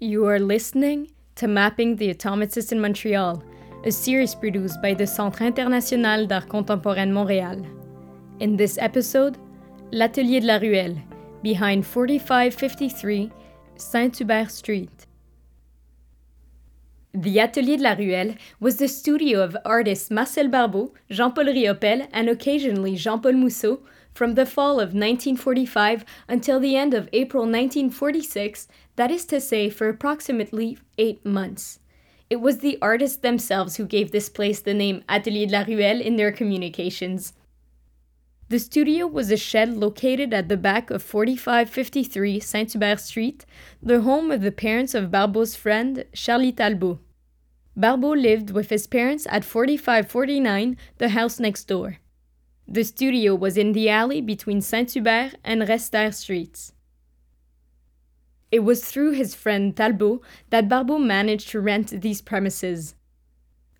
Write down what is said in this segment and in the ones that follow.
You are listening to Mapping the Automatist in Montreal, a series produced by the Centre International d'Art Contemporain Montréal. In this episode, L'Atelier de la Ruelle, behind 4553 Saint Hubert Street. The Atelier de la Ruelle was the studio of artists Marcel Barbeau, Jean Paul Riopelle, and occasionally Jean Paul Mousseau from the fall of 1945 until the end of April 1946, that is to say, for approximately eight months. It was the artists themselves who gave this place the name Atelier de la Ruelle in their communications. The studio was a shed located at the back of 4553 Saint Hubert Street, the home of the parents of Barbeau's friend, Charlie Talbot. Barbeau lived with his parents at 4549, the house next door. The studio was in the alley between Saint Hubert and Restère Streets. It was through his friend Talbot that Barbeau managed to rent these premises.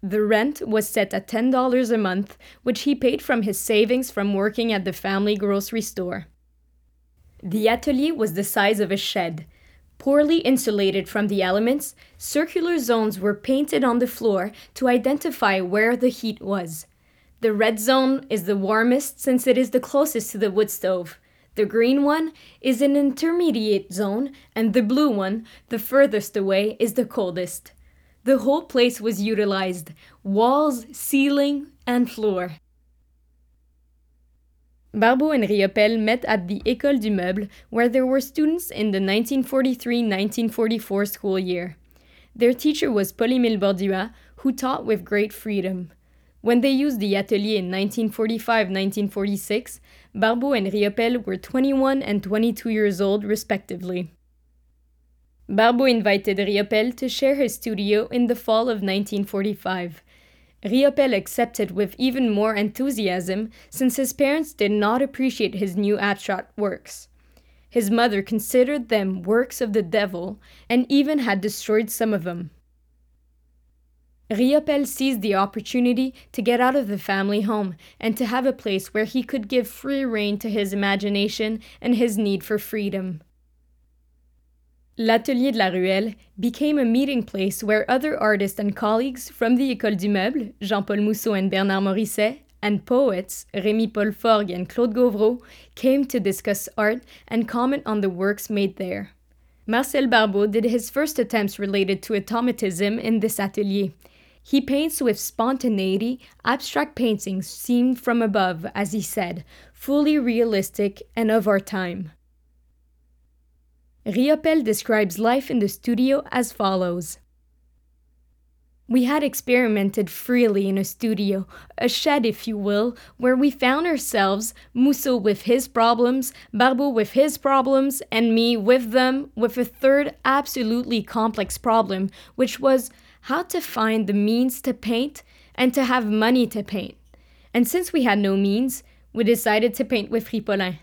The rent was set at $10 a month, which he paid from his savings from working at the family grocery store. The atelier was the size of a shed. Poorly insulated from the elements, circular zones were painted on the floor to identify where the heat was. The red zone is the warmest since it is the closest to the wood stove. The green one is an intermediate zone, and the blue one, the furthest away, is the coldest. The whole place was utilized walls, ceiling, and floor. Barbeau and Riopelle met at the École du Meuble, where there were students in the 1943 1944 school year. Their teacher was Paul-Émile Borduas, who taught with great freedom. When they used the atelier in 1945 1946, Barbeau and Riopelle were 21 and 22 years old, respectively. Barbeau invited Riopelle to share his studio in the fall of 1945. Riopelle accepted with even more enthusiasm since his parents did not appreciate his new abstract works. His mother considered them works of the devil and even had destroyed some of them. Riopelle seized the opportunity to get out of the family home and to have a place where he could give free rein to his imagination and his need for freedom. L'Atelier de la Ruelle became a meeting place where other artists and colleagues from the École du Meuble, Jean-Paul Mousseau and Bernard Morisset, and poets, Rémi Paul Forgues and Claude Gauvreau, came to discuss art and comment on the works made there. Marcel Barbeau did his first attempts related to automatism in this atelier. He paints with spontaneity, abstract paintings seen from above, as he said, fully realistic and of our time. Riopelle describes life in the studio as follows. We had experimented freely in a studio, a shed, if you will, where we found ourselves, Mousseau with his problems, Barbeau with his problems, and me with them, with a third absolutely complex problem, which was how to find the means to paint and to have money to paint. And since we had no means, we decided to paint with Ripolin.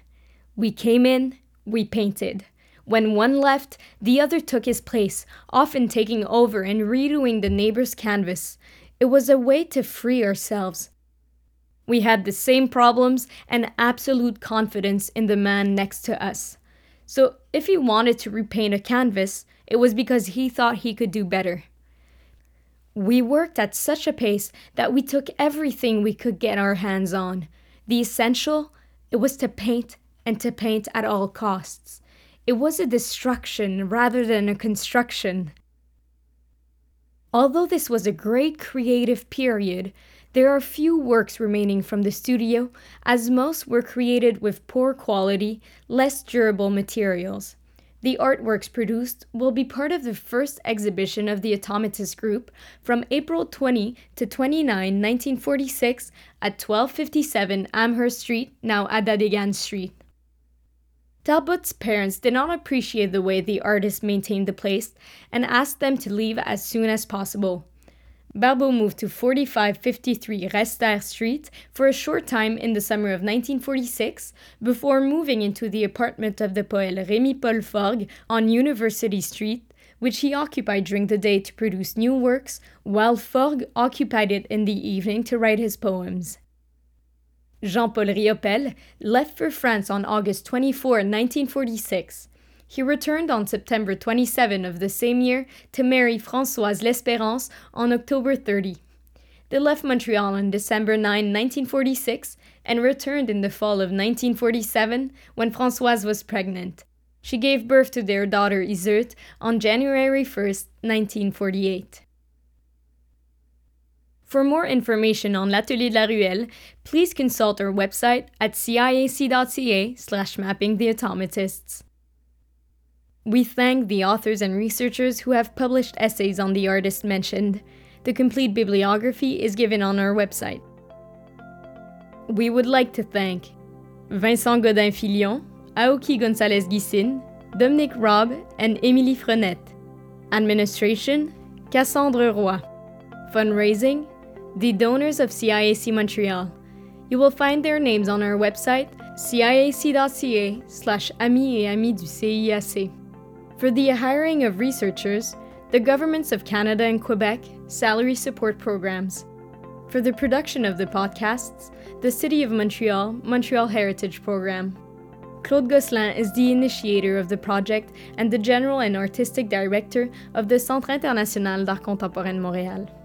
We came in, we painted. When one left, the other took his place, often taking over and redoing the neighbor's canvas. It was a way to free ourselves. We had the same problems and absolute confidence in the man next to us. So if he wanted to repaint a canvas, it was because he thought he could do better. We worked at such a pace that we took everything we could get our hands on. The essential, it was to paint and to paint at all costs. It was a destruction rather than a construction. Although this was a great creative period, there are few works remaining from the studio, as most were created with poor quality, less durable materials. The artworks produced will be part of the first exhibition of the Automatist Group from April 20 to 29, 1946, at 1257 Amherst Street, now Adda Street. Talbot's parents did not appreciate the way the artist maintained the place and asked them to leave as soon as possible. Barbeau moved to 4553 Restère Street for a short time in the summer of 1946 before moving into the apartment of the poet Rémi Paul Forgues on University Street, which he occupied during the day to produce new works, while Forgues occupied it in the evening to write his poems. Jean Paul Riopelle left for France on August 24, 1946. He returned on September 27 of the same year to marry Françoise L'Espérance on October 30. They left Montreal on December 9, 1946, and returned in the fall of 1947 when Françoise was pregnant. She gave birth to their daughter Iseult on January 1, 1948. For more information on l'Atelier de la Ruelle, please consult our website at ciac.ca slash mapping the automatists. We thank the authors and researchers who have published essays on the artist mentioned. The complete bibliography is given on our website. We would like to thank Vincent Godin Filion, Aoki Gonzalez Guissin, Dominic Robb, and Émilie Frenette. Administration Cassandre Roy. Fundraising The Donors of CIAC Montreal. You will find their names on our website ciac.ca slash amis et amis du CIAC. For the hiring of researchers, the governments of Canada and Quebec salary support programs. For the production of the podcasts, the City of Montreal Montreal Heritage Program. Claude Gosselin is the initiator of the project and the general and artistic director of the Centre international d'art contemporain de Montréal.